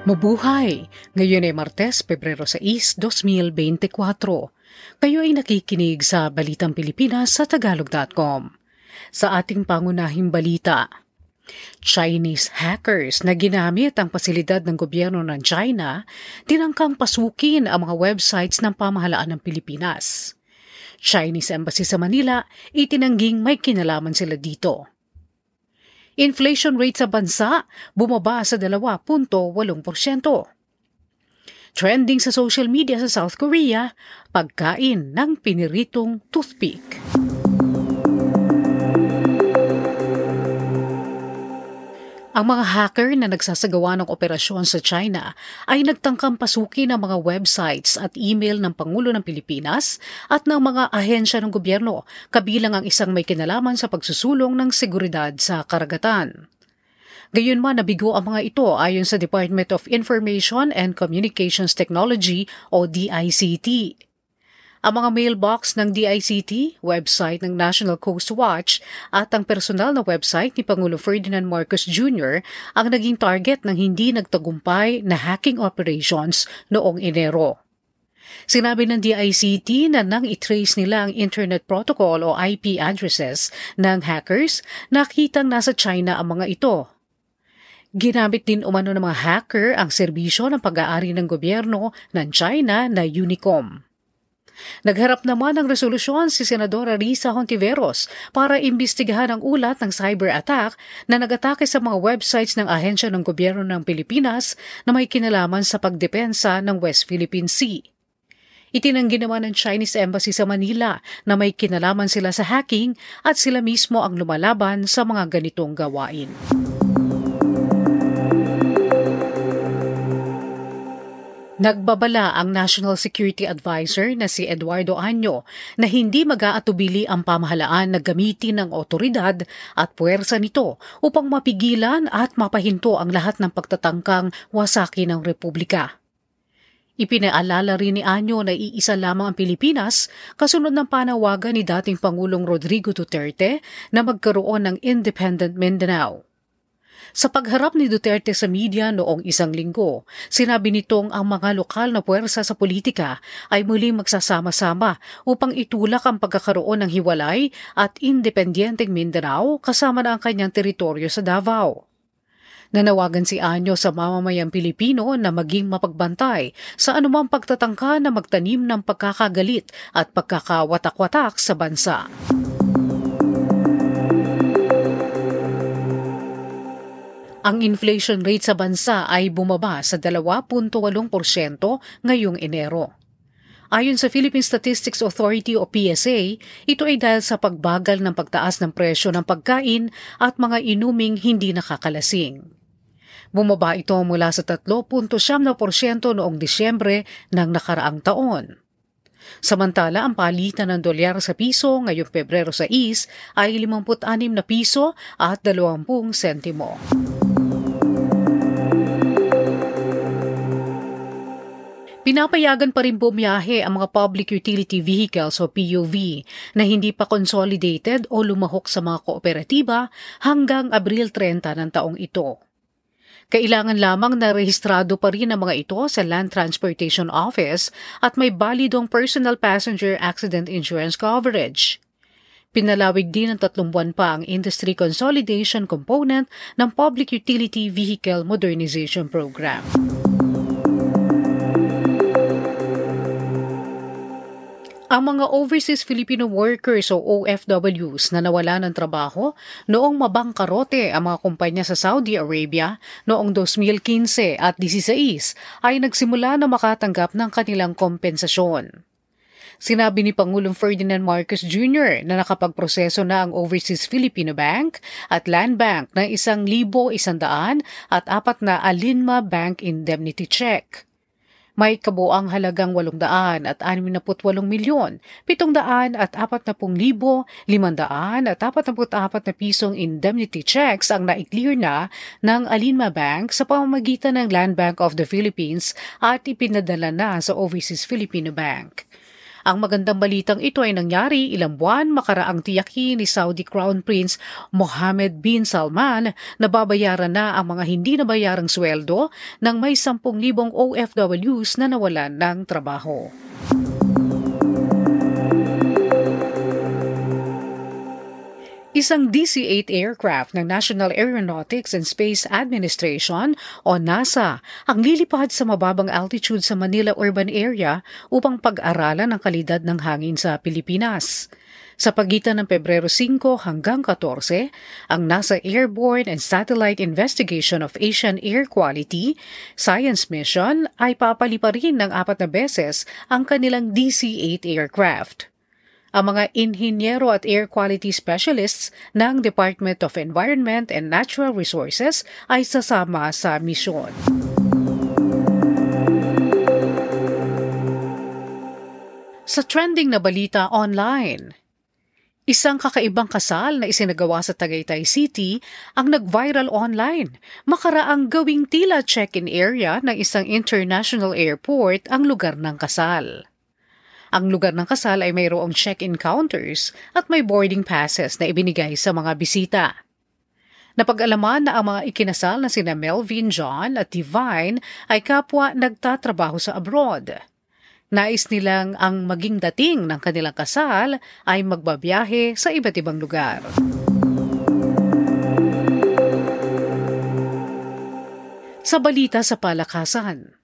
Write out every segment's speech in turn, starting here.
Mabuhay! Ngayon ay Martes, Pebrero 6, 2024. Kayo ay nakikinig sa Balitang Pilipinas sa Tagalog.com. Sa ating pangunahing balita, Chinese hackers na ginamit ang pasilidad ng gobyerno ng China tinangkang pasukin ang mga websites ng pamahalaan ng Pilipinas. Chinese Embassy sa Manila itinangging may kinalaman sila dito. Inflation rate sa bansa bumaba sa 2.8%. Trending sa social media sa South Korea, pagkain ng piniritong toothpick. Ang mga hacker na nagsasagawa ng operasyon sa China ay nagtangkang pasukin ang mga websites at email ng Pangulo ng Pilipinas at ng mga ahensya ng gobyerno, kabilang ang isang may kinalaman sa pagsusulong ng seguridad sa karagatan. Gayunman nabigo ang mga ito ayon sa Department of Information and Communications Technology o DICT. Ang mga mailbox ng DICT, website ng National Coast Watch at ang personal na website ni Pangulo Ferdinand Marcos Jr. ang naging target ng hindi nagtagumpay na hacking operations noong Enero. Sinabi ng DICT na nang itrace nila ang Internet Protocol o IP addresses ng hackers, nakitang nasa China ang mga ito. Ginamit din umano ng mga hacker ang serbisyo ng pag-aari ng gobyerno ng China na Unicom. Nagharap naman ng resolusyon si Senadora Risa Hontiveros para imbestigahan ang ulat ng cyber attack na nagatake sa mga websites ng ahensya ng gobyerno ng Pilipinas na may kinalaman sa pagdepensa ng West Philippine Sea. Itinanggi naman ng Chinese Embassy sa Manila na may kinalaman sila sa hacking at sila mismo ang lumalaban sa mga ganitong gawain. Nagbabala ang National Security Advisor na si Eduardo Anyo na hindi mag-aatubili ang pamahalaan na gamitin ng otoridad at puwersa nito upang mapigilan at mapahinto ang lahat ng pagtatangkang wasaki ng Republika. Ipinaalala rin ni Anyo na iisa lamang ang Pilipinas kasunod ng panawagan ni dating Pangulong Rodrigo Duterte na magkaroon ng Independent Mindanao. Sa pagharap ni Duterte sa media noong isang linggo, sinabi nitong ang mga lokal na puwersa sa politika ay muling magsasama-sama upang itulak ang pagkakaroon ng hiwalay at independenteng Mindanao kasama na ang kanyang teritoryo sa Davao. Nanawagan si Anyo sa mamamayang Pilipino na maging mapagbantay sa anumang pagtatangka na magtanim ng pagkakagalit at pagkakawatak-watak sa bansa. Ang inflation rate sa bansa ay bumaba sa 2.8% ngayong Enero. Ayon sa Philippine Statistics Authority o PSA, ito ay dahil sa pagbagal ng pagtaas ng presyo ng pagkain at mga inuming hindi nakakalasing. Bumaba ito mula sa 3.7% noong Disyembre ng nakaraang taon. Samantala, ang palitan ng dolyar sa piso ngayong Pebrero 6 ay 56 na piso at 20 sentimo. Pinapayagan pa rin bumiyahe ang mga public utility vehicles o PUV na hindi pa consolidated o lumahok sa mga kooperatiba hanggang Abril 30 ng taong ito. Kailangan lamang na rehistrado pa rin ang mga ito sa Land Transportation Office at may balidong personal passenger accident insurance coverage. Pinalawig din ng tatlong buwan pa ang industry consolidation component ng Public Utility Vehicle Modernization Program. Ang mga overseas Filipino workers o OFWs na nawala ng trabaho noong mabangkarote ang mga kumpanya sa Saudi Arabia noong 2015 at 16 ay nagsimula na makatanggap ng kanilang kompensasyon. Sinabi ni Pangulong Ferdinand Marcos Jr. na nakapagproseso na ang Overseas Filipino Bank at Land Bank ng isang libo isandaan at apat na Alinma Bank Indemnity Check. May kabuang halagang 800 at 68 milyon, 700 at 40 libo, 500 at 44 na pisong indemnity checks ang na-clear na ng Alinma Bank sa pamamagitan ng Land Bank of the Philippines at ipinadala na sa Overseas Filipino Bank. Ang magandang balitang ito ay nangyari ilang buwan makaraang tiyakin ni Saudi Crown Prince Mohammed bin Salman na babayaran na ang mga hindi nabayarang sweldo ng may 10,000 OFWs na nawalan ng trabaho. Isang DC-8 aircraft ng National Aeronautics and Space Administration o NASA ang lilipad sa mababang altitude sa Manila urban area upang pag-aralan ang kalidad ng hangin sa Pilipinas. Sa pagitan ng Pebrero 5 hanggang 14, ang NASA Airborne and Satellite Investigation of Asian Air Quality Science Mission ay papaliparin ng apat na beses ang kanilang DC-8 aircraft ang mga inhinyero at air quality specialists ng Department of Environment and Natural Resources ay sasama sa misyon. Sa trending na balita online, Isang kakaibang kasal na isinagawa sa Tagaytay City ang nag-viral online. Makaraang gawing tila check-in area ng isang international airport ang lugar ng kasal. Ang lugar ng kasal ay mayroong check-in counters at may boarding passes na ibinigay sa mga bisita. Napag-alaman na ang mga ikinasal na sina Melvin John at Divine ay kapwa nagtatrabaho sa abroad. Nais nilang ang maging dating ng kanilang kasal ay magbabiyahe sa iba't ibang lugar. Sa balita sa palakasan,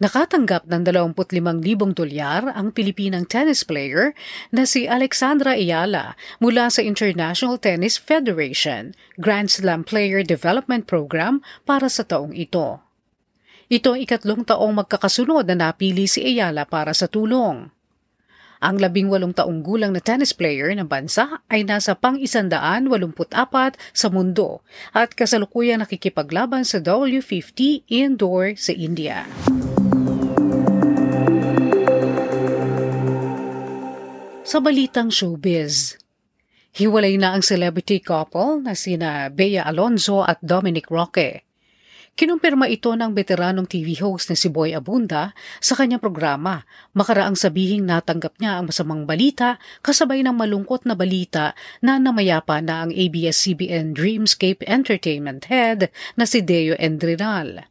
Nakatanggap ng 25,000 dolyar ang Pilipinang tennis player na si Alexandra Ayala mula sa International Tennis Federation Grand Slam Player Development Program para sa taong ito. Ito ang ikatlong taong magkakasunod na napili si Ayala para sa tulong. Ang labing walong taong gulang na tennis player ng bansa ay nasa pang isandaan walumput apat sa mundo at kasalukuyang nakikipaglaban sa W50 indoor sa India. Sa balitang showbiz, hiwalay na ang celebrity couple na sina Bea Alonzo at Dominic Roque. Kinumpirma ito ng veteranong TV host na si Boy Abunda sa kanyang programa makaraang sabihing natanggap niya ang masamang balita kasabay ng malungkot na balita na namayapa na ang ABS-CBN Dreamscape Entertainment Head na si Deo Endrinal.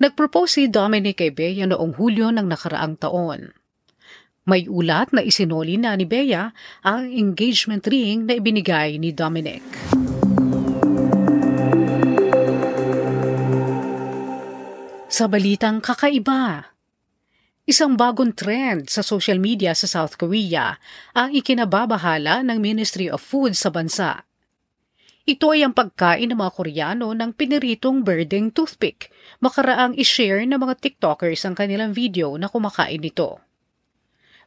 Nagpropose si Dominic kay Bea noong Hulyo ng nakaraang taon. May ulat na isinoli na ni Bea ang engagement ring na ibinigay ni Dominic. Sa balitang kakaiba, Isang bagong trend sa social media sa South Korea ang ikinababahala ng Ministry of Food sa bansa. Ito ay ang pagkain ng mga Koreano ng piniritong birding toothpick. Makaraang ishare ng mga TikTokers ang kanilang video na kumakain nito.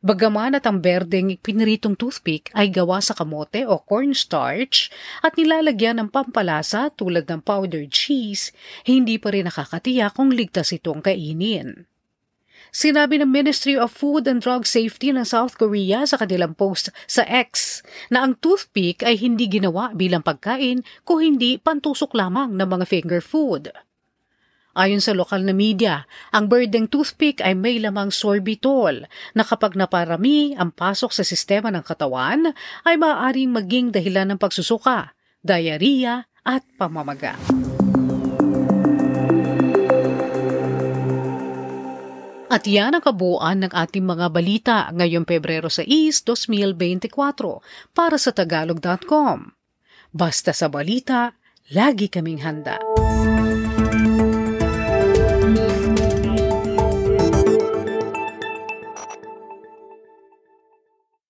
Bagaman at ang berdeng piniritong toothpick ay gawa sa kamote o cornstarch at nilalagyan ng pampalasa tulad ng powdered cheese, hindi pa rin nakakatiyak kung ligtas itong kainin. Sinabi ng Ministry of Food and Drug Safety ng South Korea sa kanilang post sa X na ang toothpick ay hindi ginawa bilang pagkain kung hindi pantusok lamang ng mga finger food. Ayon sa lokal na media, ang birdeng toothpick ay may lamang sorbitol na kapag naparami ang pasok sa sistema ng katawan ay maaaring maging dahilan ng pagsusuka, diarrhea at pamamaga. At yan ang kabuuan ng ating mga balita ngayong Pebrero 6, 2024 para sa Tagalog.com. Basta sa balita, lagi kaming handa.